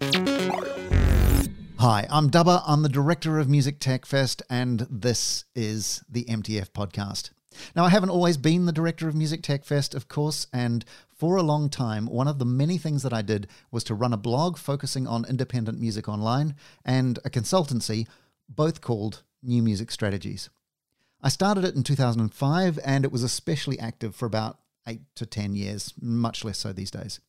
Hi, I'm Dubber. I'm the director of Music Tech Fest, and this is the MTF podcast. Now, I haven't always been the director of Music Tech Fest, of course, and for a long time, one of the many things that I did was to run a blog focusing on independent music online and a consultancy, both called New Music Strategies. I started it in 2005, and it was especially active for about eight to 10 years, much less so these days.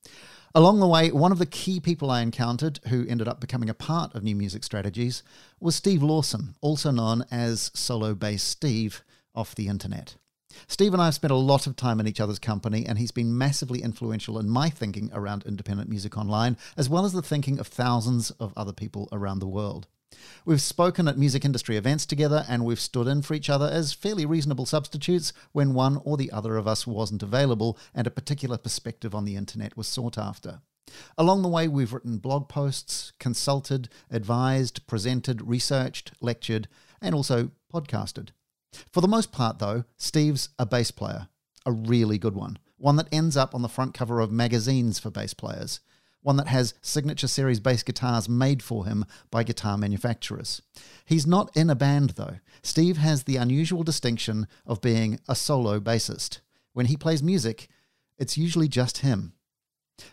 Along the way, one of the key people I encountered who ended up becoming a part of New Music Strategies was Steve Lawson, also known as Solo Bass Steve off the internet. Steve and I have spent a lot of time in each other's company, and he's been massively influential in my thinking around independent music online, as well as the thinking of thousands of other people around the world. We've spoken at music industry events together, and we've stood in for each other as fairly reasonable substitutes when one or the other of us wasn't available and a particular perspective on the internet was sought after. Along the way, we've written blog posts, consulted, advised, presented, researched, lectured, and also podcasted. For the most part, though, Steve's a bass player, a really good one, one that ends up on the front cover of magazines for bass players one that has signature series bass guitars made for him by guitar manufacturers. He's not in a band though. Steve has the unusual distinction of being a solo bassist. When he plays music, it's usually just him.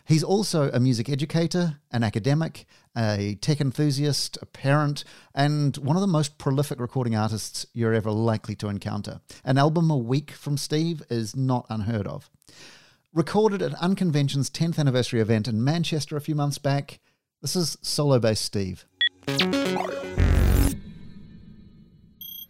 He's also a music educator, an academic, a tech enthusiast, a parent, and one of the most prolific recording artists you're ever likely to encounter. An album a week from Steve is not unheard of. Recorded at Unconvention's 10th anniversary event in Manchester a few months back, this is Solo Bass Steve.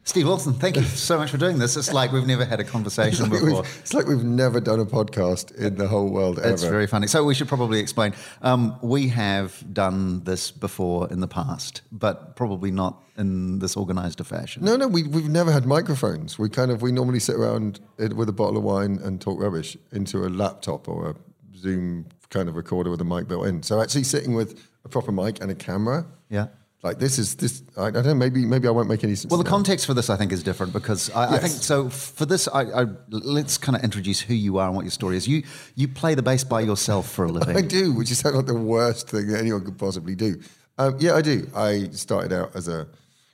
Steve Lawson, thank you so much for doing this. It's like we've never had a conversation it's like before. It's like we've never done a podcast in the whole world ever. It's very funny. So we should probably explain. Um, we have done this before in the past, but probably not in this organised a fashion. No, no, we, we've never had microphones. We kind of we normally sit around with a bottle of wine and talk rubbish into a laptop or a Zoom kind of recorder with a mic built in. So actually sitting with a proper mic and a camera. Yeah like this is this. I, I, don't know. Maybe maybe I won't make any sense. Well, the context for this I think is different because I, yes. I think so. For this, I, I, let's kind of introduce who you are and what your story is. You you play the bass by yourself for a living. I do, which is like the worst thing that anyone could possibly do. Um, yeah, I do. I started out as a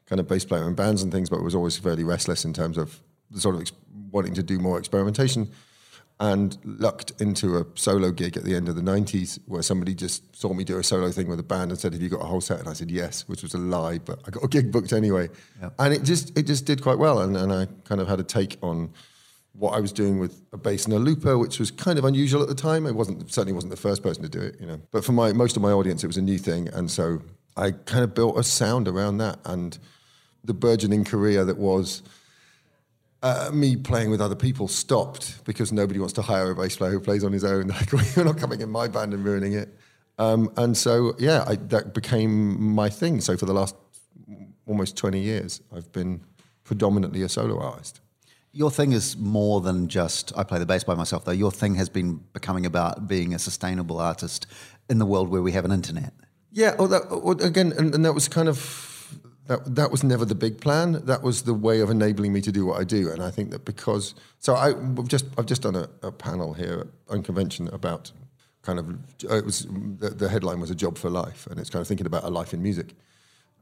kind of bass player in bands and things, but was always fairly restless in terms of sort of ex- wanting to do more experimentation and lucked into a solo gig at the end of the 90s where somebody just saw me do a solo thing with a band and said have you got a whole set? And I said yes which was a lie but I got a gig booked anyway. Yep. and it just it just did quite well and, and I kind of had a take on what I was doing with a bass and a looper which was kind of unusual at the time. It wasn't certainly wasn't the first person to do it you know. But for my most of my audience it was a new thing and so I kind of built a sound around that. And the burgeoning career that was uh, me playing with other people stopped because nobody wants to hire a bass player who plays on his own. Like, you're not coming in my band and ruining it. Um, and so, yeah, I, that became my thing. So for the last almost 20 years, I've been predominantly a solo artist. Your thing is more than just I play the bass by myself, though. Your thing has been becoming about being a sustainable artist in the world where we have an internet. Yeah, that, oh, again, and, and that was kind of that that was never the big plan. That was the way of enabling me to do what I do. And I think that because so I have just I've just done a, a, panel here at Unconvention about kind of uh, it was the, the headline was a job for life, and it's kind of thinking about a life in music.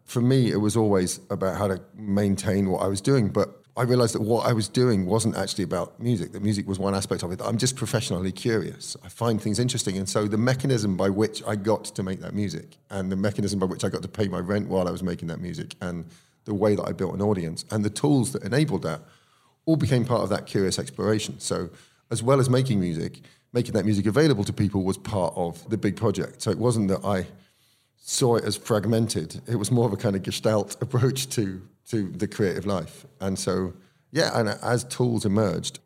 For me, it was always about how to maintain what I was doing, but I realized that what I was doing wasn't actually about music. That music was one aspect of it. I'm just professionally curious. I find things interesting. And so the mechanism by which I got to make that music and the mechanism by which I got to pay my rent while I was making that music and the way that I built an audience and the tools that enabled that all became part of that curious exploration. So as well as making music, making that music available to people was part of the big project. So it wasn't that I saw it as fragmented. It was more of a kind of gestalt approach to to the creative life. And so, yeah, and as tools emerged,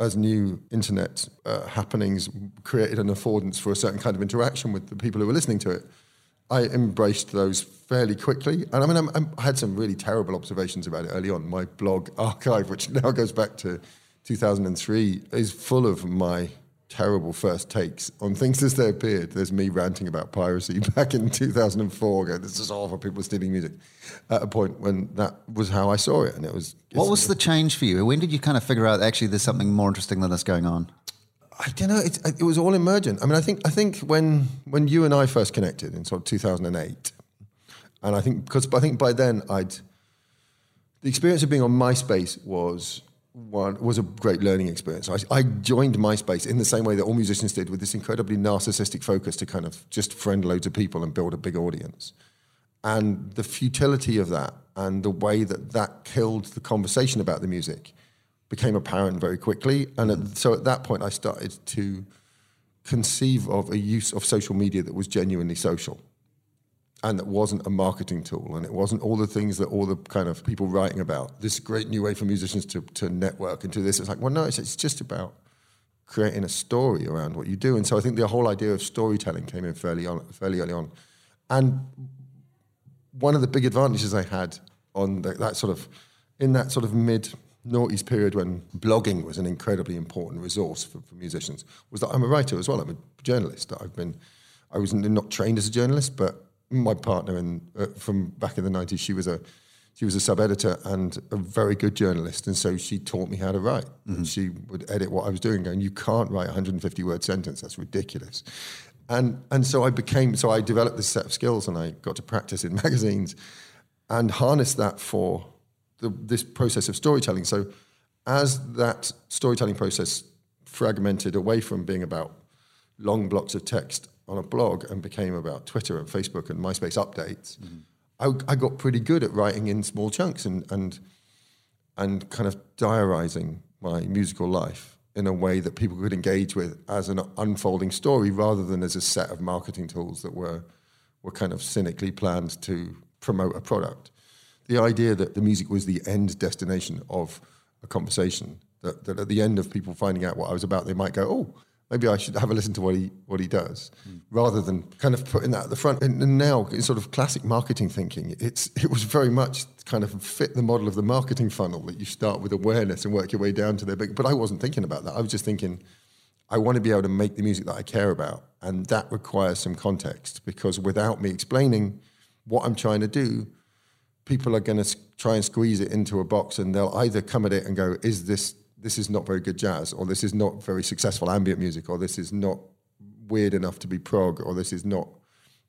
as new internet uh, happenings created an affordance for a certain kind of interaction with the people who were listening to it, I embraced those fairly quickly. And I mean, I'm, I'm, i had some really terrible observations about it early on. My blog archive, which now goes back to 2003, is full of my terrible first takes on things as they appeared. There's me ranting about piracy back in 2004, going, this is awful, people stealing music, at a point when that was how I saw it. And it was. What was the change for you? When did you kind of figure out actually there's something more interesting than this going on? I don't know. It, it was all emergent. I mean, I think I think when when you and I first connected in sort of 2008, and I think because I think by then I'd the experience of being on MySpace was one was a great learning experience. I, I joined MySpace in the same way that all musicians did, with this incredibly narcissistic focus to kind of just friend loads of people and build a big audience. And the futility of that and the way that that killed the conversation about the music became apparent very quickly. And at, so at that point, I started to conceive of a use of social media that was genuinely social and that wasn't a marketing tool and it wasn't all the things that all the kind of people writing about. This great new way for musicians to, to network and do this. It's like well no it's, it's just about creating a story around what you do. And so i think the whole idea of storytelling came in fairly on fairly early on. And one of the big advantages i had on the, that sort of in that sort of mid noughties period when blogging was an incredibly important resource for, for musicians was that i'm a writer as well. I'm a journalist. I've been i was not trained as a journalist but my partner in uh, from back in the 90s she was a she was a sub editor and a very good journalist. And so she taught me how to write. Mm-hmm. she would edit what I was doing going you can't write a 150 word sentence. That's ridiculous. And and so I became so I developed this set of skills and I got to practice in magazines and harness that for the, this process of storytelling. So as that storytelling process fragmented away from being about long blocks of text on a blog and became about Twitter and Facebook and MySpace updates, mm-hmm. I, I, got pretty good at writing in small chunks and and and kind of diarizing my musical life in a way that people could engage with as an unfolding story rather than as a set of marketing tools that were were kind of cynically planned to promote a product. The idea that the music was the end destination of a conversation, that, that at the end of people finding out what I was about, they might go, oh, maybe I should have a listen to what he what he does, mm. rather than kind of putting that at the front. And, and, now, in sort of classic marketing thinking, it's it was very much kind of fit the model of the marketing funnel that you start with awareness and work your way down to the big. But I wasn't thinking about that. I was just thinking, I want to be able to make the music that I care about, and that requires some context because without me explaining what I'm trying to do, people are going to try and squeeze it into a box, and they'll either come at it and go, "Is this this is not very good jazz, or this is not very successful ambient music, or this is not weird enough to be prog, or this is not.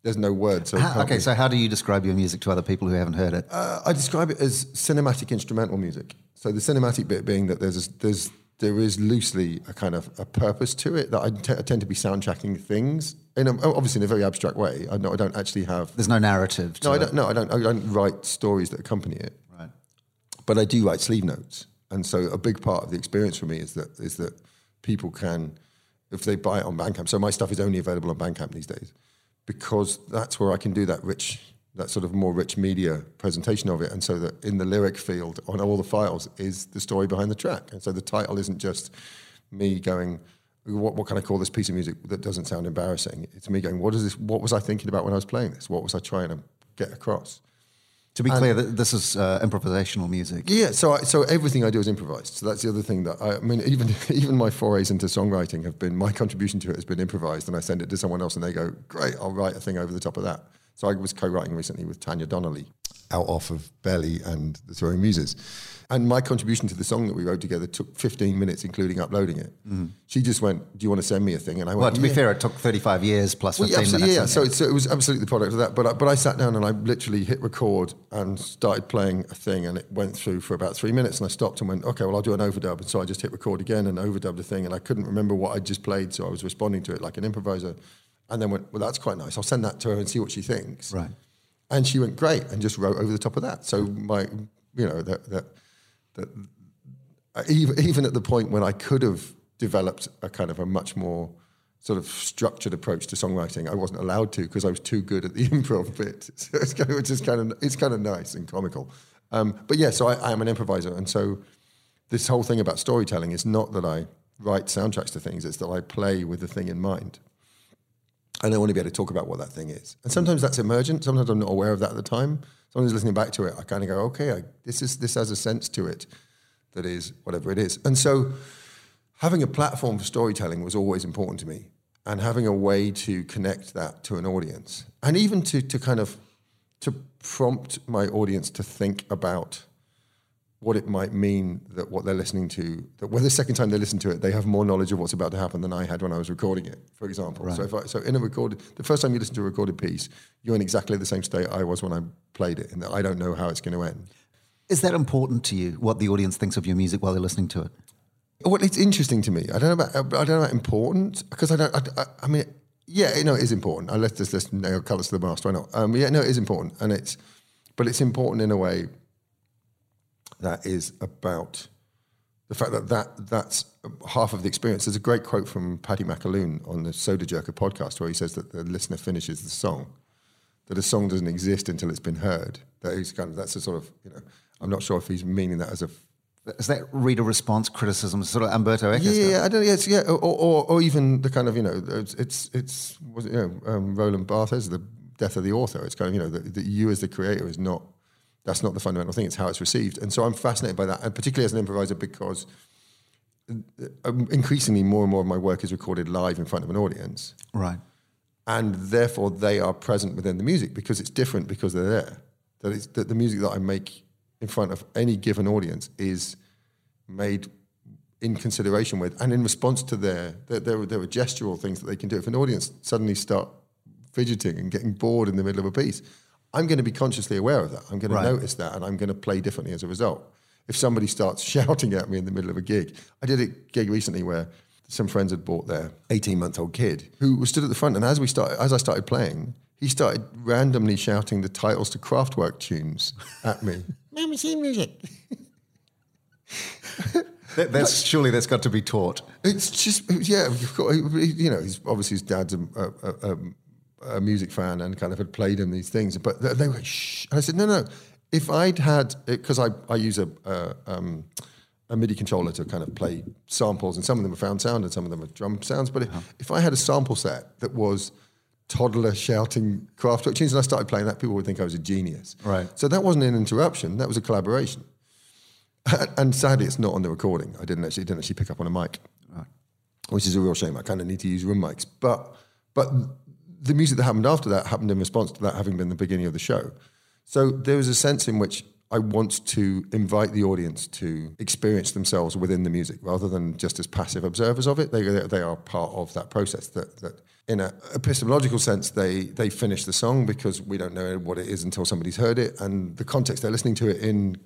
There's no word. So how, okay, so how do you describe your music to other people who haven't heard it? Uh, I describe it as cinematic instrumental music. So the cinematic bit being that there's a, there's there is loosely a kind of a purpose to it that I, t- I tend to be soundtracking things in a, obviously in a very abstract way. I, know, I don't actually have. There's no narrative. no, I don't. No, I don't. I don't write stories that accompany it. Right. But I do write sleeve notes and so a big part of the experience for me is that is that people can, if they buy it on Bandcamp. So my stuff is only available on Bandcamp these days, because that's where I can do that rich, that sort of more rich media presentation of it. And so that in the lyric field on all the files is the story behind the track. And so the title isn't just me going. What, what can I call this piece of music that doesn't sound embarrassing? It's me going, what is this? What was I thinking about when I was playing this? What was I trying to get across? To be and clear, this is uh, improvisational music. Yeah, so I, so everything I do is improvised. So that's the other thing that I, I, mean, even even my forays into songwriting have been my contribution to it has been improvised, and I send it to someone else, and they go, "Great, I'll write a thing over the top of that." So I was co-writing recently with Tanya Donelly, out off of Belly and the Throwing Muses. And my contribution to the song that we wrote together took 15 minutes, including uploading it. Mm-hmm. She just went, "Do you want to send me a thing?" And I went, "Well, to be yeah. fair, it took 35 years plus 15 well, minutes." Yeah, so, so, it was absolutely the product of that. But I, but I sat down and I literally hit record and started playing a thing, and it went through for about three minutes. And I stopped and went, "Okay, well, I'll do an overdub." And so I just hit record again and overdubbed the thing, and I couldn't remember what I just played, so I was responding to it like an improviser. And then went, "Well, that's quite nice. I'll send that to her and see what she thinks." Right. And she went great and just wrote over the top of that. So my, you know, that that that even even at the point when I could have developed a kind of a much more sort of structured approach to songwriting, I wasn't allowed to because I was too good at the improv bit. So it's kind of, is kind of it's kind of nice and comical. Um, but yeah, so I, I am an improviser, and so this whole thing about storytelling is not that I write soundtracks to things; it's that I play with the thing in mind and I want to be able to talk about what that thing is. And sometimes that's emergent. Sometimes I'm not aware of that at the time. Sometimes listening back to it, I kind of go, okay, I, this is this has a sense to it that is whatever it is. And so, having a platform for storytelling was always important to me, and having a way to connect that to an audience, and even to to kind of to prompt my audience to think about what it might mean that what they're listening to, that whether the second time they listen to it, they have more knowledge of what's about to happen than I had when I was recording it, for example. Right. So if I, so in a recorded, the first time you listen to a recorded piece, you're in exactly the same state I was when I played it, and that I don't know how it's going to end. Is that important to you? What the audience thinks of your music while they're listening to it? Well, it's interesting to me. I don't know about I don't know about important because I don't. I, I, I mean, yeah, no, it is important. I let's just nail colours to the mast. Why not? Um, yeah, no, it is important, and it's but it's important in a way that is about the fact that, that that's half of the experience. There's a great quote from Paddy McAloon on the Sodajerker podcast where he says that the listener finishes the song, that a song doesn't exist until it's been heard. That he's kind of that's a sort of you know. I'm not sure if he's meaning that as a Is that reader response criticism, sort of Umberto Eco yeah, yeah, I don't. Yeah, it's, yeah, or, or or even the kind of you know, it's it's, it's was it, you know, um, Roland Barthes, the death of the author. It's kind of you know that you as the creator is not. That's not the fundamental thing. It's how it's received, and so I'm fascinated by that, and particularly as an improviser because um, increasingly more and more of my work is recorded live in front of an audience, Right. and therefore they are present within the music because it's different because they're there. That it's that the music that I make in front of any given audience is made in consideration with and in response to their there, there, are- there are gestural things that they can do. If an audience suddenly start fidgeting and getting bored in the middle of a piece, I'm going to be consciously aware of that. I'm going Right. to notice that, and I'm going to play differently as a result. If somebody starts shouting at me in the middle of a gig, I did a gig recently where some friends had bought their 18 month old kid who was stood at the front, and as we started, as I started playing, he started randomly shouting the titles to Kraftwerk tunes at me. Mummy, see music. That, that's surely that's got to be taught. It's just yeah, you know, he's obviously his dad's a, a, a, um, a music fan and kind of had played him these things, but they, they were shh. And I said, no, no. If I'd had, because I, I use a, a, um, a MIDI controller to kind of play samples, and some of them are found sound and some of them are drum sounds. But if, if I had a sample set that was toddler shouting Kraftwerk tunes, and I started playing that, people would think I was a genius. Right. So that wasn't an interruption; that was a collaboration. and sadly, it's not on the recording. I didn't actually didn't actually pick up on a mic, which is a real shame. I kind of need to use room mics, but but the music that happened after that happened in response to that having been the beginning of the show. So there was a sense in which I want to invite the audience to experience themselves within the music rather than just as passive observers of it. They they are part of that process. That that in a epistemological sense, they they finish the song because we don't know what it is until somebody's heard it, and the context they're listening to it in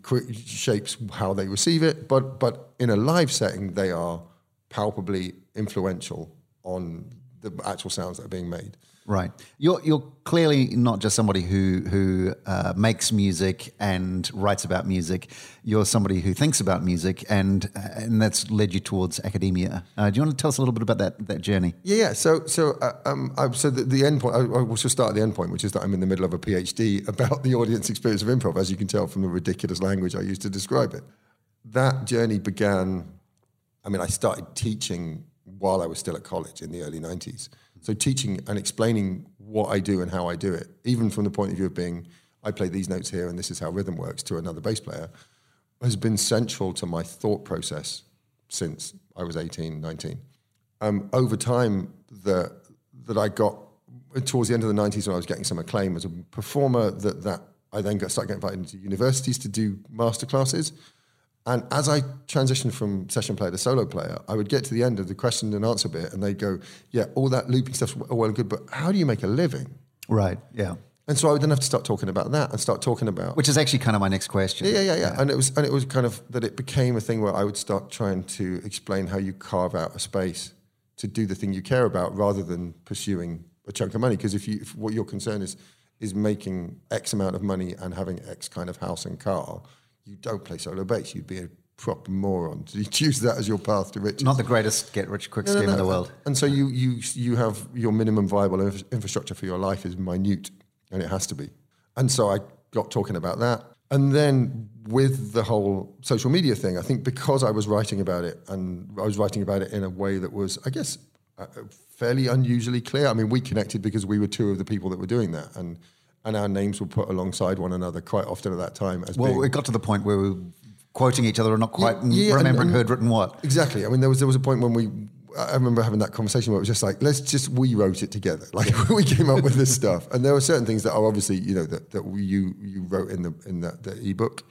shapes how they receive it. But but in a live setting, they are palpably influential on the actual sounds that are being made. Right. You're you're clearly not just somebody who who uh, makes music and writes about music. You're somebody who thinks about music, and and that's led you towards academia. Uh, do you want to tell us a little bit about that that journey? Yeah, yeah. So, so, uh, um, I, so the, the end point. I, I will just start at the end point, which is that I'm in the middle of a PhD about the audience experience of improv, as you can tell from the ridiculous language I used to describe it. That journey began. I mean, I started teaching while I was still at college in the early '90s. So, teaching and explaining what I do and how I do it, even from the point of view of being, I play these notes here, and this is how rhythm works to another bass player, has been central to my thought process since I was 18, 19 um, over time that that I got towards the end of the 90s when I was getting some acclaim as a performer that that I then got started getting invited into universities to do master classes. And as I transitioned from session player to solo player, I would get to the end of the question and answer bit, and they'd go, "Yeah, all that looping stuff's well and good, but how do you make a living?" Right. Yeah. And so I would then have to start talking about that and start talking about Which is actually kind of my next question. yeah, yeah, yeah. And it was, and it was kind of that it became a thing where I would start trying to explain how you carve out a space to do the thing you care about, rather than pursuing a chunk of money. Because if you, if what your concern is, is making X amount of money and having X kind of house and car, you don't play solo bass. You'd be a proper moron to choose that as your path to riches. Not the greatest get rich quick No, no, scheme in the world. And so you you you have your minimum viable inf- infrastructure for your life is minute, and it has to be. And so I got talking about that, and then with the whole social media thing, I think because I was writing about it, and I was writing about it in a way that was, I guess, uh, fairly unusually clear. I mean, we connected because we were two of the people that were doing that, and and our names were put alongside one another quite often at that time as Well, being it got to the point where we were quoting each other and not quite yeah, and- remembering and- who had written what. Exactly. I mean, there was there was a point when we. I remember having that conversation where it was just like, let's just we wrote it together. Like we came up with this stuff, and there were certain things that are obviously you know that, that we, you you wrote in the in the, the ebook,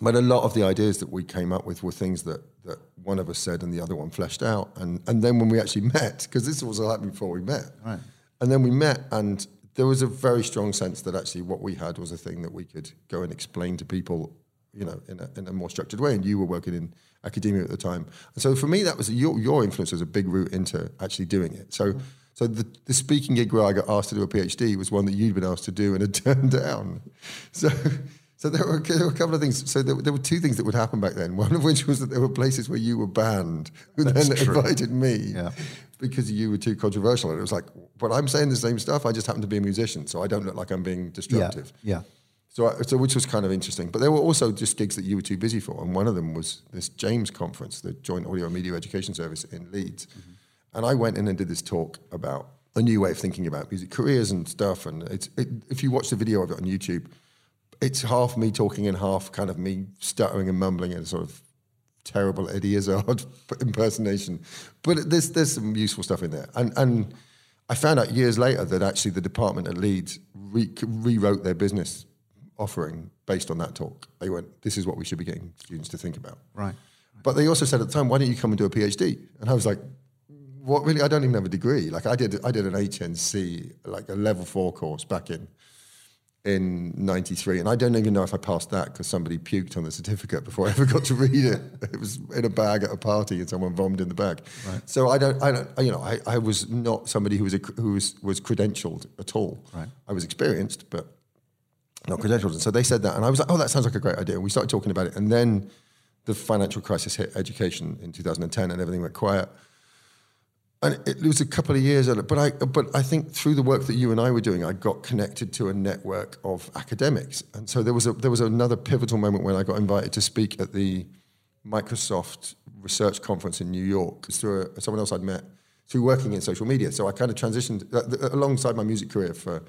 But a lot of the ideas that we came up with were things that, that one of us said and the other one fleshed out. And, and then when we actually met, because this was all happening before we met, Right. and then we met, and there was a very strong sense that actually what we had was a thing that we could go and explain to people, you know, in a, in a more structured way. And you were working in academia at the time, and so for me, that was your your influence was a big route into actually doing it. So. So the, the speaking gig where I got asked to do a PhD was one that you'd been asked to do and had turned down. So so there were, there were a couple of things. So there, there were two things that would happen back then. One of which was that there were places where you were banned, who then true. invited me Yeah. because you were too controversial. And it was like, but I'm saying the same stuff. I just happen to be a musician, so I don't look like I'm being destructive. Yeah. yeah. So, I, so which was kind of interesting. But there were also just gigs that you were too busy for, and one of them was this James conference, the Joint Audio and Media Education Service in Leeds. Mm-hmm. And I went in and did this talk about a new way of thinking about music careers and stuff. And it's, it, if you watch the video of it on YouTube, it's half me talking and half kind of me stuttering and mumbling and sort of terrible Eddie Izzard impersonation. But there's there's some useful stuff in there. And and I found out years later that actually the department at Leeds re- rewrote their business offering based on that talk. They went, "This is what we should be getting students to think about." Right. But they also said at the time, "Why don't you come and do a PhD?" And I was like, "What really? I don't even have a degree. Like I did, I did an HNC, like a level four course back in in '93, and I don't even know if I passed that because somebody puked on the certificate before I ever got to read it. It was in a bag at a party, and someone vomited in the bag. So I don't, I don't, you know, I, I was not somebody who was a, who was was credentialed at all. Right. I was experienced, but not credentialed. And so they said that, and I was like, "Oh, that sounds like a great idea." And we started talking about it, and then the financial crisis hit education in 2010, and everything went quiet. And it was a couple of years, it, but I, but I think through the work that you and I were doing, I got connected to a network of academics, and so there was a there was another pivotal moment when I got invited to speak at the Microsoft Research Conference in New York through a, someone else I'd met through working in social media. So I kind of transitioned uh, alongside my music career for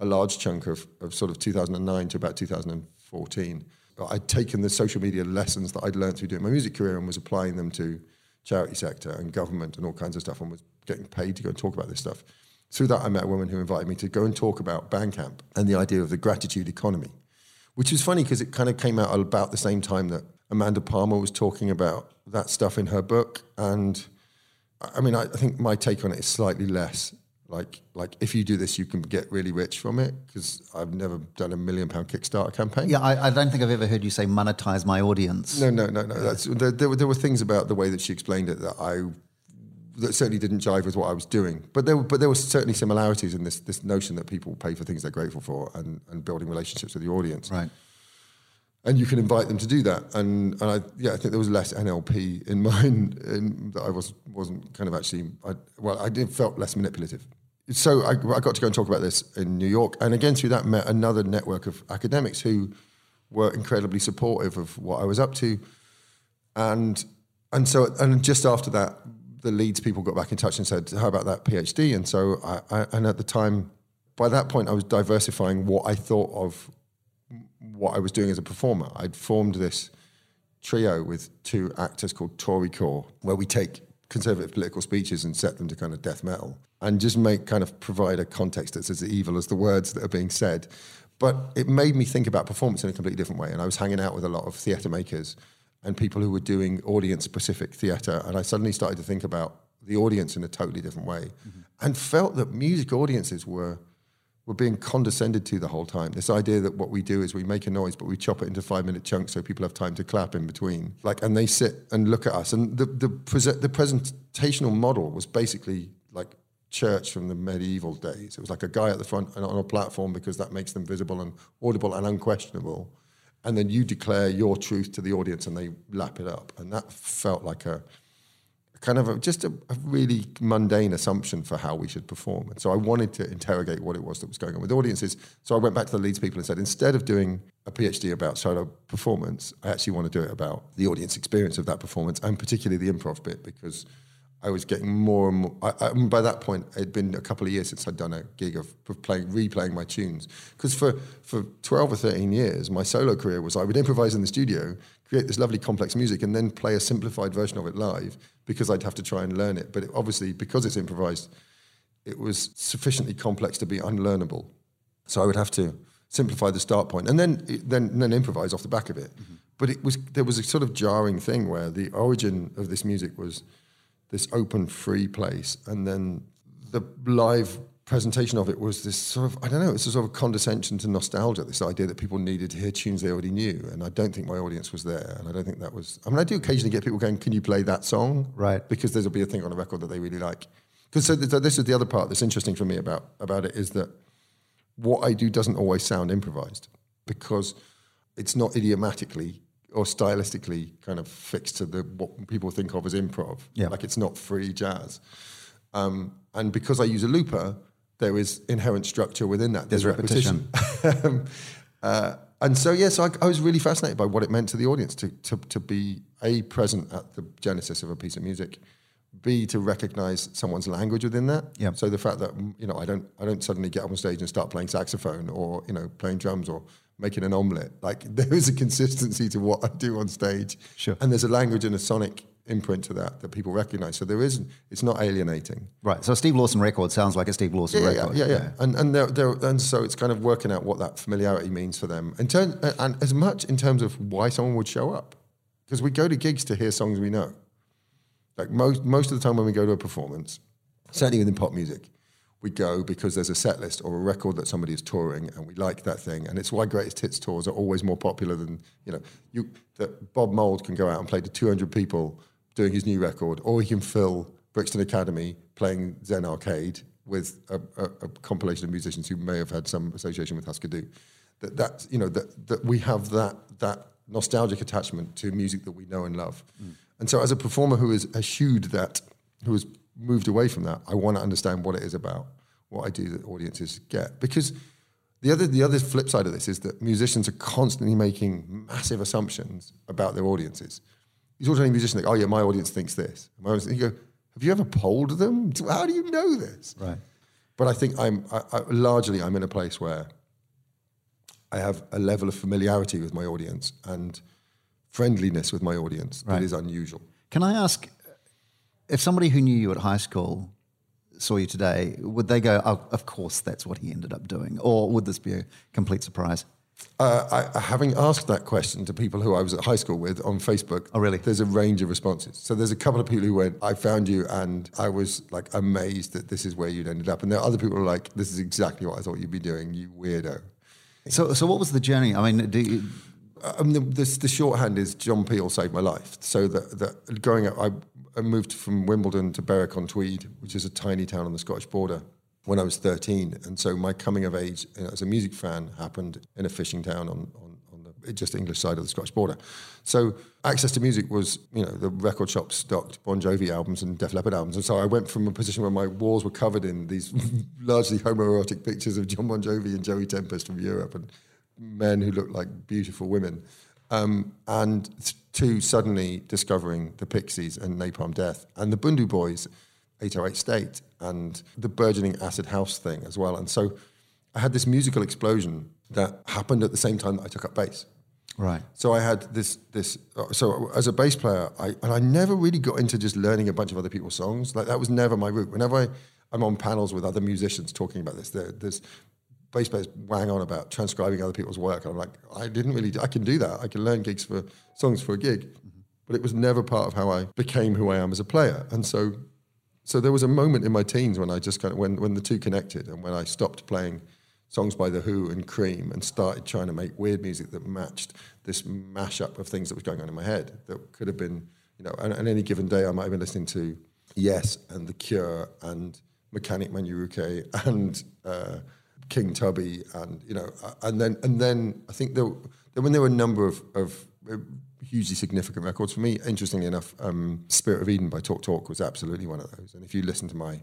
a large chunk of, of sort of 2009 to about 2014. I'd taken the social media lessons that I'd learned through doing my music career and was applying them to charity sector and government and all kinds of stuff and was getting paid to go and talk about this stuff. Through that, I met a woman who invited me to go and talk about Bandcamp and the idea of the gratitude economy, which is funny because it kind of came out about the same time that Amanda Palmer was talking about that stuff in her book. And I mean, I, I think my take on it is slightly less like like if you do this, you can get really rich from it because I've never done a million pound Kickstarter campaign. Yeah, I, I don't think I've ever heard you say monetize my audience. No, no, no, no. That's there, there, were, there were things about the way that she explained it that I that certainly didn't jive with what I was doing. But there, were, but there were certainly similarities in this this notion that people pay for things they're grateful for and, and building relationships with the audience. Right. And you can invite them to do that. And, and I, yeah, I think there was less NLP in mine in, that I was wasn't kind of actually. I, well, I did felt less manipulative. So I, I got to go and talk about this in New York, and again through that met another network of academics who were incredibly supportive of what I was up to, and and so and just after that, the Leeds people got back in touch and said, "How about that PhD?" And so I, I and at the time, by that point, I was diversifying what I thought of what I was doing as a performer. I'd formed this trio with two actors called Tory Core, where we take conservative political speeches and set them to kind of death metal and just make kind of provide a context that's as evil as the words that are being said. But it made me think about performance in a completely different way. And I was hanging out with a lot of theatre makers and people who were doing audience specific theatre. And I suddenly started to think about the audience in a totally different way mm-hmm. and felt that music audiences were were being condescended to the whole time. This idea that what we do is we make a noise, but we chop it into five minute chunks so people have time to clap in between. Like, and they sit and look at us. And the the, the presentational model was basically like church from the medieval days. It was like a guy at the front and on a platform because that makes them visible and audible and unquestionable. And then you declare your truth to the audience and they lap it up. And that felt like a kind of a, just a, a, really mundane assumption for how we should perform. And so I wanted to interrogate what it was that was going on with audiences. So I went back to the Leeds people and said, instead of doing a PhD about solo performance, I actually want to do it about the audience experience of that performance and particularly the improv bit because I was getting more and more. I, I, by that point, it had been a couple of years since I'd done a gig of, of playing, replaying my tunes. Because for, for 12 or 13 years, my solo career was I would improvise in the studio, create this lovely complex music, and then play a simplified version of it live because I'd have to try and learn it. But it, obviously, because it's improvised, it was sufficiently complex to be unlearnable. So I would have to simplify the start point and then then then improvise off the back of it. Mm-hmm. but it was there was a sort of jarring thing where the origin of this music was this open, free place, and then the live presentation of it was this sort of I don't know, it's a sort of condescension to nostalgia. This idea that people needed to hear tunes they already knew, and I don't think my audience was there, and I don't think that was. I mean, I do occasionally get people going, "Can you play that song?" Right. Because there'll be a thing on a record that they really like. Because so, this is the other part that's interesting for me about about it is that what I do doesn't always sound improvised because it's not idiomatically or stylistically kind of fixed to the what people think of as improv. Yeah. Like it's not free jazz. Um, and because I use a looper, there is inherent structure within that. There's repetition. Um, uh, and so, yes, I, I was really fascinated by what it meant to the audience to, to, to be A, present at the genesis of a piece of music, B, to recognize someone's language within that. Yeah. So the fact that, you know, I don't, I don't suddenly get up on stage and start playing saxophone or, you know, playing drums or making an omelette. Like there is a consistency to what I do on stage. Sure. And there's a language and a sonic imprint to that that people recognize. So there isn't; it's not alienating. Right. So a Steve Lawson record sounds like a Steve Lawson Yeah, yeah, record. yeah, yeah. And and they're, they're, and so it's kind of working out what that familiarity means for them. In terms, and as much in terms of why someone would show up, because we go to gigs to hear songs we know. Like most most of the time when we go to a performance, certainly within pop music, we go because there's a set list or a record that somebody is touring and we like that thing. And it's why greatest hits tours are always more popular than you know you that Bob Mould can go out and play to 200 people doing his new record, or he can fill Brixton Academy playing Zen Arcade with a, a, a compilation of musicians who may have had some association with Husker Du. That that you know that that we have that that nostalgic attachment to music that we know and love. Mm. And so, as a performer who has eschewed that, who has moved away from that, I want to understand what it is about, what I do that audiences get. Because the other the other flip side of this is that musicians are constantly making massive assumptions about their audiences. You talk to any musician, like, oh yeah, my audience thinks this. My audience, you go, have you ever polled them? How do you know this? Right. But I think I'm I, I, largely I'm in a place where I have a level of familiarity with my audience and friendliness with my audience Right. that is unusual. Can I ask if somebody who knew you at high school saw you today, would they go, oh, of course that's what he ended up doing? Or would this be a complete surprise? Uh, I, having asked that question to people who I was at high school with on Facebook, Oh, really? There's a range of responses. So there's a couple of people who went, "I found you, and I was like amazed that this is where you'd ended up," and there are other people who are like, "This is exactly what I thought you'd be doing, you weirdo." So, so what was the journey? I mean, do you, Um, the, the, the shorthand is John Peel saved my life. So that, that growing up, I, I moved from Wimbledon to Berwick on Tweed, which is a tiny town on the Scottish border, when I was 13. And so my coming of age you know, as a music fan happened in a fishing town on, on, the just English side of the Scottish border. So access to music was, you know, the record shops stocked Bon Jovi albums and Def Leppard albums. And so I went from a position where my walls were covered in these largely homoerotic pictures of John Bon Jovi and Joey Tempest from Europe and men who looked like beautiful women. Um, and to suddenly discovering the Pixies and Napalm Death and the Bhundu Boys, 808 State, and the burgeoning acid house thing as well. And so I had this musical explosion that happened at the same time that I took up bass. right. So I had this this. Uh, so as a bass player, I and I never really got into just learning a bunch of other people's songs. Like that was never my route. Whenever I, I'm on panels with other musicians talking about this, there, there's bass players wang on about transcribing other people's work. And I'm like, I didn't really. I can do that. I can learn gigs for songs for a gig, but it was never part of how I became who I am as a player. And so, so there was a moment in my teens when I just kind of when when the two connected, and when I stopped playing songs by The Who and Cream and started trying to make weird music that matched this mashup of things that was going on in my head that could have been, you know, and, and any given day I might have been listening to Yes and The Cure and Mechanic Manuruke and uh, King Tubby and, you know, uh, and then, and then I think there, when there were a number of, of uh, hugely significant records for me, interestingly enough, um, Spirit of Eden by Talk Talk was absolutely one of those. And if you listen to my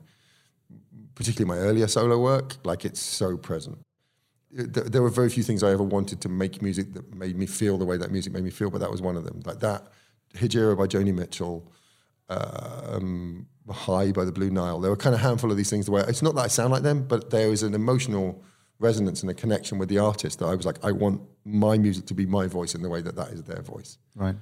particularly my earlier solo work, like it's so present. There, were very few things I ever wanted to make music that made me feel the way that music made me feel, but that was one of them. Like that, Hejira by Joni Mitchell, um, High by the Blue Nile. There were kind of handful of these things where it's not that I sound like them, but there is an emotional resonance and a connection with the artist that I was like, I want my music to be my voice in the way that that is their voice. Right.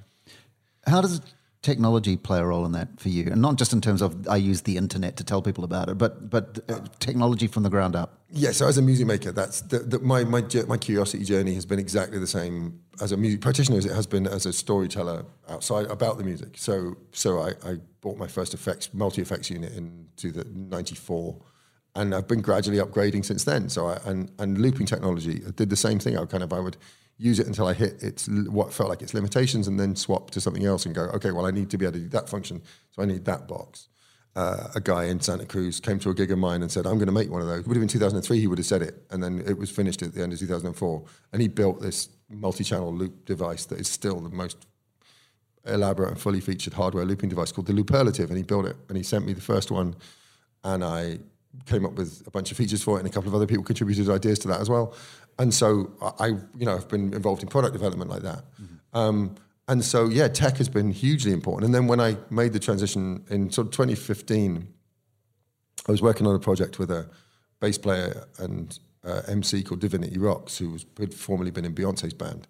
How does technology play a role in that for you? And not just in terms of I use the internet to tell people about it, but but uh, technology from the ground up. Yeah, so as a music maker, that's the, the, my my my curiosity journey has been exactly the same as a music practitioner as it has been as a storyteller outside about the music. So so I, I bought my first effects multi effects unit into the '94, and I've been gradually upgrading since then. So I, and and looping technology I did the same thing. I kind of I would use it until I hit its what felt like its limitations, and then swap to something else and go, okay, well, I need to be able to do that function, so I need that box. Uh, a guy in Santa Cruz came to a gig of mine and said, I'm going to make one of those. It would have been 2003, he would have said it. And then it was finished at the end of 2004. And he built this multi channel loop device that is still the most elaborate and fully featured hardware looping device called the Looperlative. And he built it. And he sent me the first one. And I came up with a bunch of features for it. And a couple of other people contributed ideas to that as well and so I, you know, I've been involved in product development like that. Mm-hmm. Um, and so, yeah, tech has been hugely important. And then when I made the transition in sort of 2015, I was working on a project with a bass player and uh, MC called Divinity Roxx, who was, had formerly been in Beyonce's band.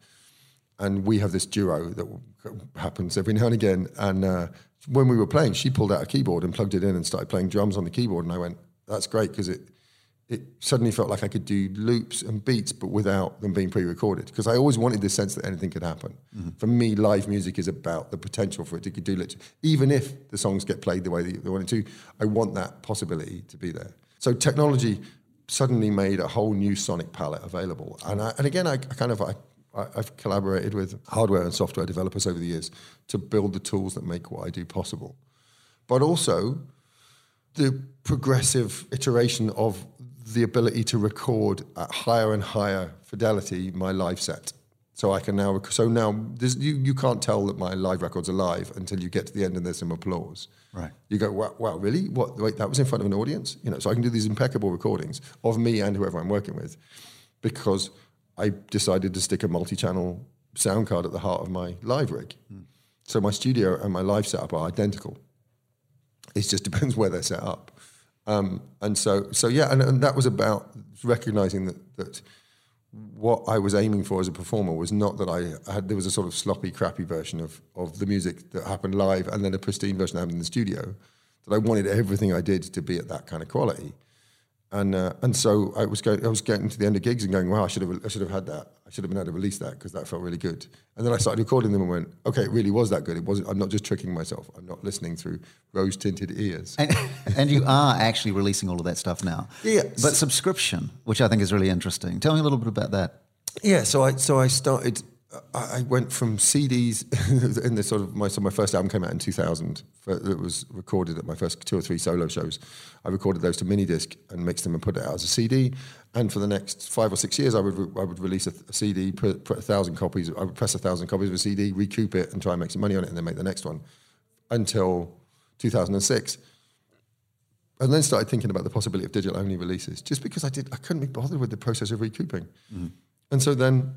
And we have this duo that happens every now and again. And uh, when we were playing, she pulled out a keyboard and plugged it in and started playing drums on the keyboard. And I went, that's great because it it suddenly felt like I could do loops and beats, but without them being pre-recorded. Because I always wanted this sense that anything could happen. Mm-hmm. For me, live music is about the potential for it to do literally, even if the songs get played the way they want it to. I want that possibility to be there. So technology suddenly made a whole new sonic palette available. And I, and again, I, I kind of I, I've collaborated with hardware and software developers over the years to build the tools that make what I do possible. But also the progressive iteration of the ability to record at higher and higher fidelity my live set. So I can now, so now you, you can't tell that my live records are live until you get to the end and there's some applause. Right. You go, wow, wow, really? What? Wait, that was in front of an audience? You know, so I can do these impeccable recordings of me and whoever I'm working with because I decided to stick a multi-channel sound card at the heart of my live rig. Mm. So my studio and my live setup are identical. It just depends where they're set up. Um, and so, so yeah, and, and that was about recognizing that, that what I was aiming for as a performer was not that I had, there was a sort of sloppy, crappy version of, of the music that happened live and then a pristine version that happened in the studio, that I wanted everything I did to be at that kind of quality. And, uh, and so I was, going, I was getting to the end of gigs and going, wow, I should have, I should have had that I should have been able to release that because that felt really good. And then I started recording them and went, okay, it really was that good. It wasn't. I'm not just tricking myself. I'm not listening through rose tinted ears. And, and, you are actually releasing all of that stuff now. Yeah. But subscription, which I think is really interesting. Tell me a little bit about that. Yeah. So I so I started I went from CDs in the sort of my so my first album came out in 2000. It was recorded at my first two or three solo shows. I recorded those to mini disc and mixed them and put it out as a CD. And for the next five or six years, I would re- I would release a, a CD, put, put, a thousand copies. I would press a thousand copies of a CD, recoup it, and try and make some money on it, and then make the next one until 2006. And then started thinking about the possibility of digital only releases, just because I did I couldn't be bothered with the process of recouping. Mm. And so then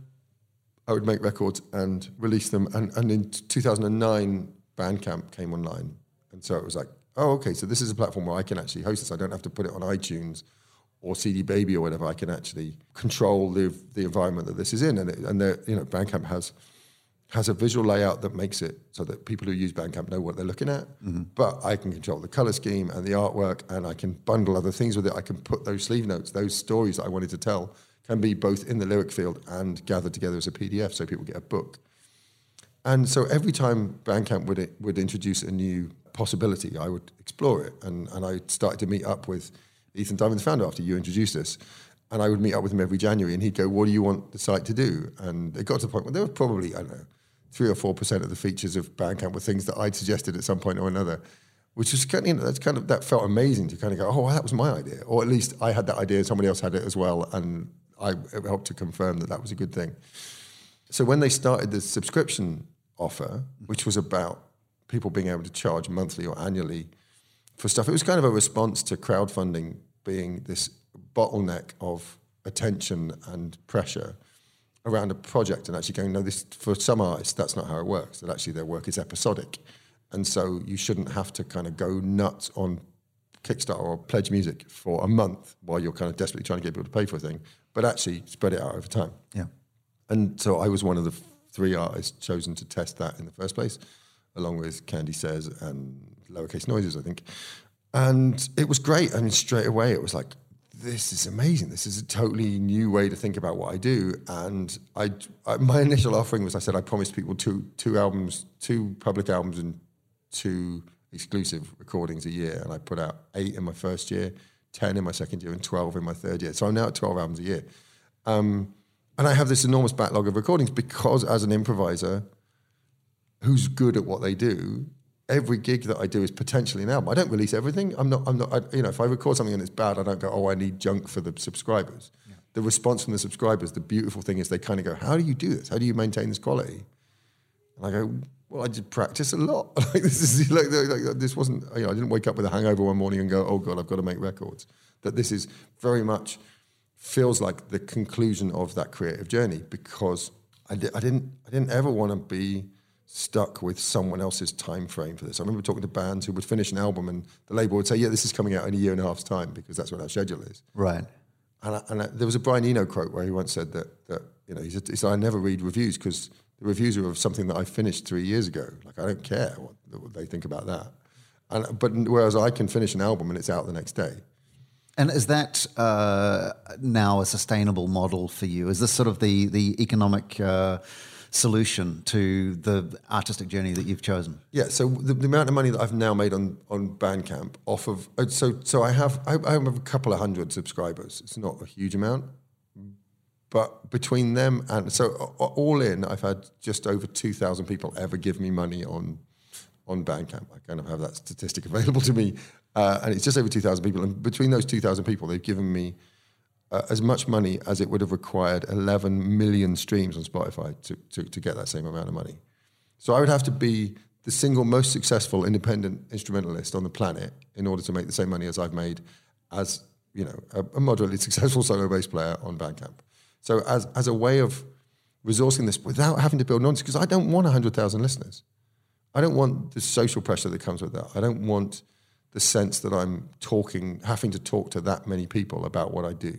I would make records and release them. And, and in 2009, Bandcamp came online. And so it was like, oh, okay, so this is a platform where I can actually host this. I don't have to put it on iTunes or CD Baby or whatever. I can actually control the, the environment that this is in. And, it, and the, you know, Bandcamp has has a visual layout that makes it so that people who use Bandcamp know what they're looking at. Mm-hmm. But I can control the color scheme and the artwork, and I can bundle other things with it. I can put those sleeve notes, those stories that I wanted to tell, can be both in the lyric field and gathered together as a PDF so people get a book. And so every time Bandcamp would, would introduce a new possibility, I would explore it. And, and I started to meet up with Ethan Diamond, the founder, after you introduced us. And I would meet up with him every January and he'd go, What do you want the site to do? And it got to the point where there were probably, I don't know, three or four percent of the features of Bandcamp were things that I'd suggested at some point or another, which was kind of, you know, that's kind of, that felt amazing to kind of go, Oh, that was my idea. Or at least I had that idea, and somebody else had it as well. And I helped to confirm that that was a good thing. So when they started the subscription offer, which was about people being able to charge monthly or annually for stuff, it was kind of a response to crowdfunding being this bottleneck of attention and pressure around a project and actually going, no, this for some artists, that's not how it works. That actually their work is episodic. And so you shouldn't have to kind of go nuts on Kickstarter or pledge music for a month while you're kind of desperately trying to get people to pay for a thing but actually spread it out over time. Yeah. And so I was one of the three artists chosen to test that in the first place. along with Candy Says and Lowercase Noises, I think. And it was great. I mean, straight away, it was like, this is amazing. This is a totally new way to think about what I do. And I, I my initial offering was I said I promised people two two albums, two public albums, and two exclusive recordings a year. And I put out eight in my first year, ten in my second year, and twelve in my third year. So I'm now at twelve albums a year. Um, and I have this enormous backlog of recordings because as an improviser who's good at what they do, every gig that I do is potentially an album. I don't release everything. I'm not. I'm not. I, you know, if I record something and it's bad, I don't go, "Oh, I need junk for the subscribers." Yeah. The response from the subscribers, the beautiful thing is they kind of go, "How do you do this? How do you maintain this quality?" And I go, "Well, I just practice a lot. like this is like, like, this wasn't. You know, I didn't wake up with a hangover one morning and go, "Oh God, I've got to make records." That this is very much feels like the conclusion of that creative journey because I, di- I didn't. I didn't ever want to be stuck with someone else's time frame for this. I remember talking to bands who would finish an album and the label would say, "Yeah, this is coming out in a year and a half's time because that's what our schedule is." Right. And, I, and I, there was a Brian Eno quote where he once said that that you know he said, he said "I never read reviews because the reviews are of something that I finished three years ago. Like I don't care what, what they think about that." And but whereas I can finish an album and it's out the next day. And is that uh, now a sustainable model for you? Is this sort of the the economic uh, solution to the artistic journey that you've chosen? Yeah. So the, the, amount of money that I've now made on on Bandcamp off of uh, so so I have I, I have a couple of hundred subscribers. It's not a huge amount, but between them and so all in, I've had just over two thousand people ever give me money on on Bandcamp. I kind of have that statistic available to me, uh, and it's just over two thousand people. And between those two thousand people, they've given me uh, as much money as it would have required 11 million streams on Spotify to, to, to get that same amount of money. So I would have to be the single most successful independent instrumentalist on the planet in order to make the same money as I've made as you know a, a moderately successful solo bass player on Bandcamp. So as as a way of resourcing this without having to build nonsense, because I don't want hundred thousand listeners. I don't want the social pressure that comes with that. I don't want the sense that I'm talking, having to talk to that many people about what I do.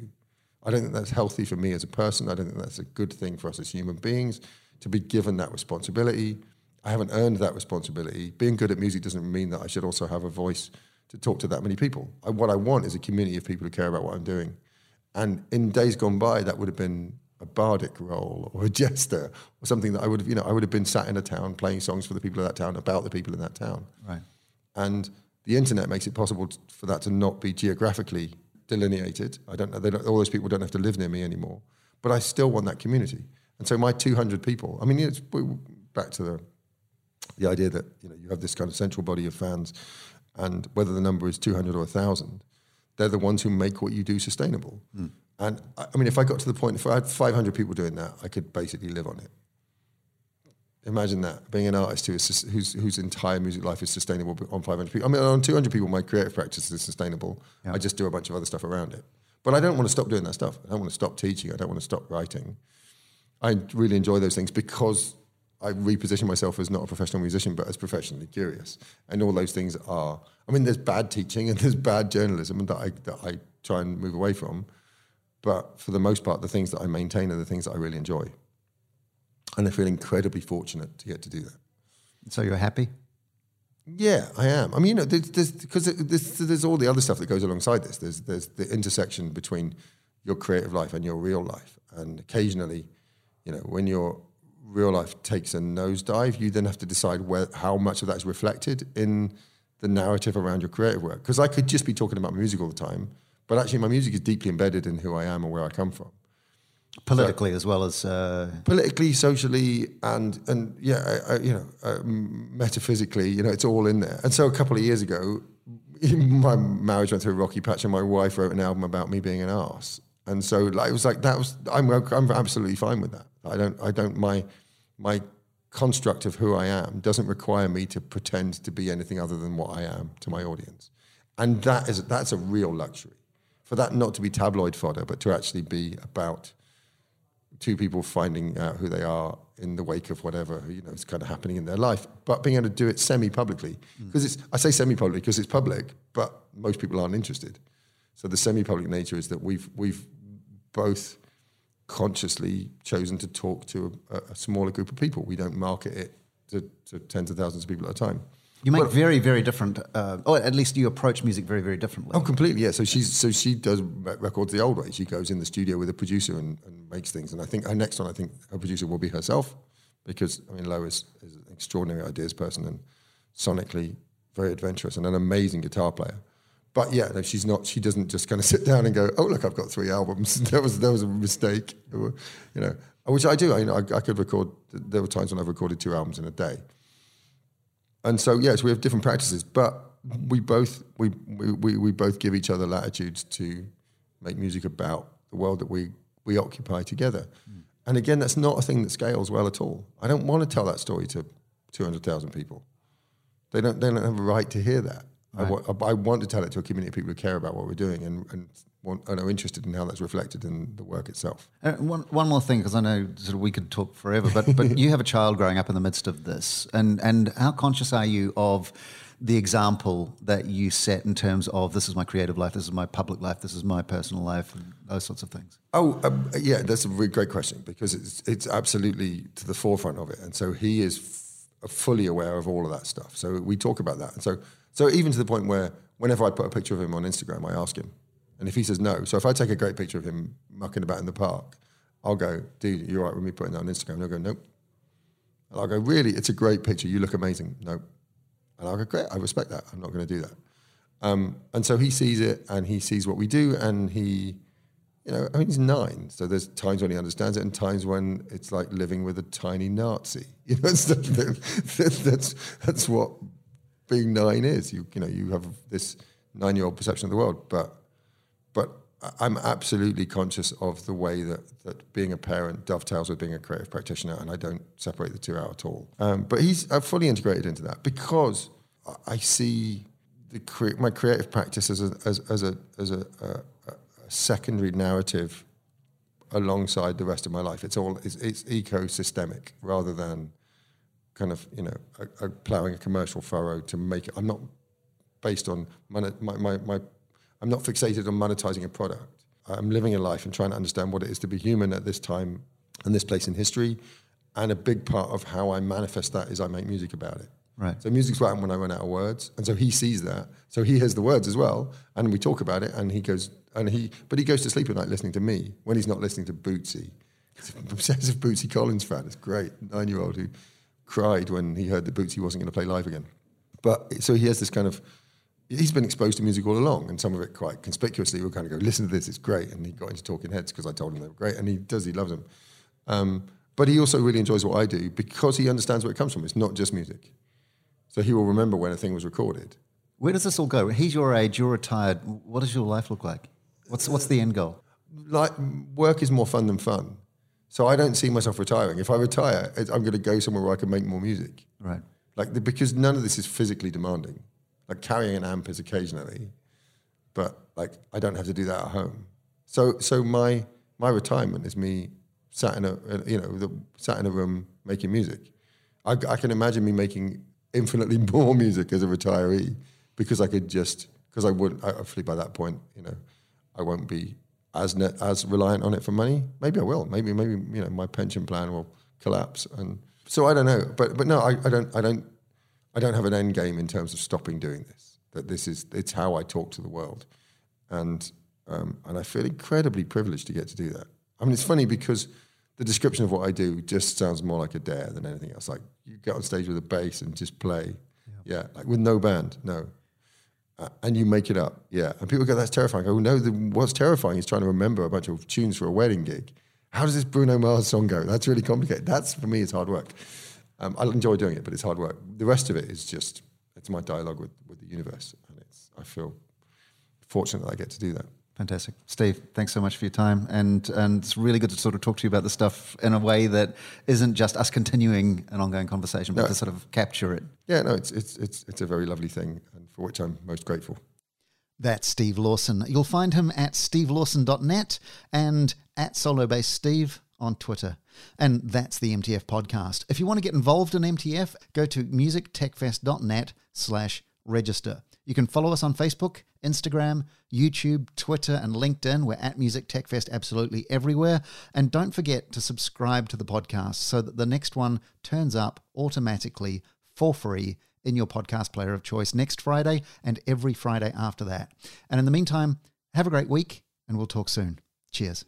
I don't think that's healthy for me as a person. I don't think that's a good thing for us as human beings to be given that responsibility. I haven't earned that responsibility. Being good at music doesn't mean that I should also have a voice to talk to that many people. I, what I want is a community of people who care about what I'm doing. And in days gone by, that would have been a bardic role or a jester or something that I would have, you know, I would have been sat in a town playing songs for the people of that town about the people in that town. Right. And the internet makes it possible for that to not be geographically delineated. I don't know. Don't, all those people don't have to live near me anymore. But I still want that community. And so my 200 people. I mean, it's back to the the idea that you know you have this kind of central body of fans, and whether the number is 200 or 1,000, they're the ones who make what you do sustainable. Mm. And I, I mean, if I got to the point, if I had 500 people doing that, I could basically live on it. Imagine that being an artist who is, whose whose entire music life is sustainable on 500 people. I mean, on 200 people, my creative practice is sustainable. Yeah. I just do a bunch of other stuff around it. But I don't want to stop doing that stuff. I don't want to stop teaching. I don't want to stop writing. I really enjoy those things because I reposition myself as not a professional musician, but as professionally curious. And all those things are. I mean, there's bad teaching and there's bad journalism that I that I try and move away from. But for the most part, the things that I maintain are the things that I really enjoy and I feel incredibly fortunate to get to do that. So you're happy? Yeah, I am. I mean, you know, there's because there's, there's, all the other stuff that goes alongside this. There's there's the intersection between your creative life and your real life, and occasionally, you know, when your real life takes a nosedive, you then have to decide where how much of that is reflected in the narrative around your creative work. Because I could just be talking about music all the time, but actually, my music is deeply embedded in who I am and where I come from politically so, as well as uh... politically, socially, and and yeah, I, I, you know, uh, metaphysically, you know, it's all in there. And so a couple of years ago, my marriage went through a rocky patch, and my wife wrote an album about me being an ass. And so like, it was like that was I'm I'm absolutely fine with that. I don't I don't my my construct of who I am doesn't require me to pretend to be anything other than what I am to my audience, and that is that's a real luxury. For that not to be tabloid fodder, but to actually be about two people finding out who they are in the wake of whatever you know is kind of happening in their life, but being able to do it semi-publicly because mm. it's I say semi-public because it's public, but most people aren't interested. So the semi-public nature is that we've we've both consciously chosen to talk to a, a smaller group of people. We don't market it to, to tens of thousands of people at a time. You make very, very different, uh, or at least you approach music very, very differently. Oh, completely. Yeah. So she's so she does records the old way. She goes in the studio with a producer and, and makes things. And I think her next one, I think her producer will be herself, because I mean, Lois is an extraordinary ideas person and sonically very adventurous and an amazing guitar player. But yeah, no, she's not. She doesn't just kind of sit down and go, "Oh, look, I've got three albums." that was that was a mistake, you know. Which I do. I, you know, I, I could record. There were times when I've recorded two albums in a day and so yes, we have different practices, but we both we, we, we both give each other latitudes to make music about the world that we we occupy together. Mm. And again, that's not a thing that scales well at all. I don't want to tell that story to two hundred thousand people. They don't they don't have a right to hear that. Right. I, want, I want to tell it to a community of people who care about what we're doing and, and want, and are interested in how that's reflected in the work itself. Uh, one, one more thing, because I know sort of we could talk forever, but but you have a child growing up in the midst of this, and and how conscious are you of the example that you set in terms of this is my creative life, this is my public life, this is my personal life, and those sorts of things? Oh, um, yeah, that's a really great question because it's it's absolutely to the forefront of it, and so he is f- fully aware of all of that stuff. So we talk about that, and so so even to the point where whenever I put a picture of him on Instagram, I ask him, and if he says no, so if I take a great picture of him mucking about in the park, I'll go, dude, you're right with me putting that on Instagram. And he'll go, nope. And I'll go, really? It's a great picture. You look amazing. Nope. And I'll go, great. I respect that. I'm not going to do that. Um, and so he sees it and he sees what we do and he, you know, I mean, he's nine. So there's times when he understands it and times when it's like living with a tiny Nazi. You know, that's, that's, that's what being nine is. You, you know, you have this nine year old perception of the world, but but I'm absolutely conscious of the way that, that being a parent dovetails with being a creative practitioner, and I don't separate the two out at all. Um, but he's I've fully integrated into that because I see the cre- my creative practice as a, as, as a, as a, a, a, secondary narrative alongside the rest of my life. It's all it's, it's ecosystemic rather than kind of you know a, a plowing a commercial furrow to make it. I'm not based on my, my, my, I'm not fixated on monetizing a product. I'm living a life and trying to understand what it is to be human at this time and this place in history. And a big part of how I manifest that is I make music about it. Right. So music's what happens when I run out of words, and so he sees that. So he hears the words as well, and we talk about it. And he goes, and he, but he goes to sleep at night listening to me when he's not listening to Bootsy. He's obsessive Bootsy Collins fan. It's great. Nine year old who cried when he heard that Bootsy wasn't going to play live again. But so he has this kind of he's been exposed to music all along, and some of it quite conspicuously. We'll kind of go, listen to this, it's great. And he got into Talking Heads because I told him they were great, and he does, he loves them. Um, but he also really enjoys what I do because he understands where it comes from. It's not just music. So he will remember when a thing was recorded. Where does this all go? He's your age, you're retired. What does your life look like? What's, what's the end goal? Like, work is more fun than fun. So I don't see myself retiring. If I retire, I'm going to go somewhere where I can make more music. Right. Like, the, because none of this is physically demanding. Like carrying an amp is occasionally, but like I don't have to do that at home. So so my my retirement is me sat in a you know the, sat in a room making music. I, I can imagine me making infinitely more music as a retiree because I could just because I would hopefully by that point you know I won't be as net, as reliant on it for money. Maybe I will. Maybe maybe you know my pension plan will collapse and so I don't know. But but no, I, I don't I don't I don't have an end game in terms of stopping doing this. That this is it's how I talk to the world, and um, and I feel incredibly privileged to get to do that. I mean, it's funny because the description of what I do just sounds more like a dare than anything else. Like you get on stage with a bass and just play, yeah, yeah like with no band, no. And you make it up, yeah. And people go, "That's terrifying." I go, "No, the, what's terrifying is trying to remember a bunch of tunes for a wedding gig. How does this Bruno Mars song go? That's really complicated. That's for me, it's hard work. Um, I enjoy doing it, but it's hard work. The rest of it is just it's my dialogue with, with the universe, and it's I feel fortunate that I get to do that. Fantastic, Steve. Thanks so much for your time, and and it's really good to sort of talk to you about the stuff in a way that isn't just us continuing an ongoing conversation, but no. to sort of capture it. Yeah, no, it's it's it's it's a very lovely thing, and for which I'm most grateful. That's Steve Lawson. You'll find him at stevelawson.net and at Solo Bass Steve on Twitter. And that's the MTF podcast. If you want to get involved in MTF, go to musictechfest.net slash register. You can follow us on Facebook, Instagram, YouTube, Twitter, and LinkedIn. We're at Music Tech Fest absolutely everywhere. And don't forget to subscribe to the podcast so that the next one turns up automatically for free in your podcast player of choice next Friday and every Friday after that. And in the meantime, have a great week and we'll talk soon. Cheers.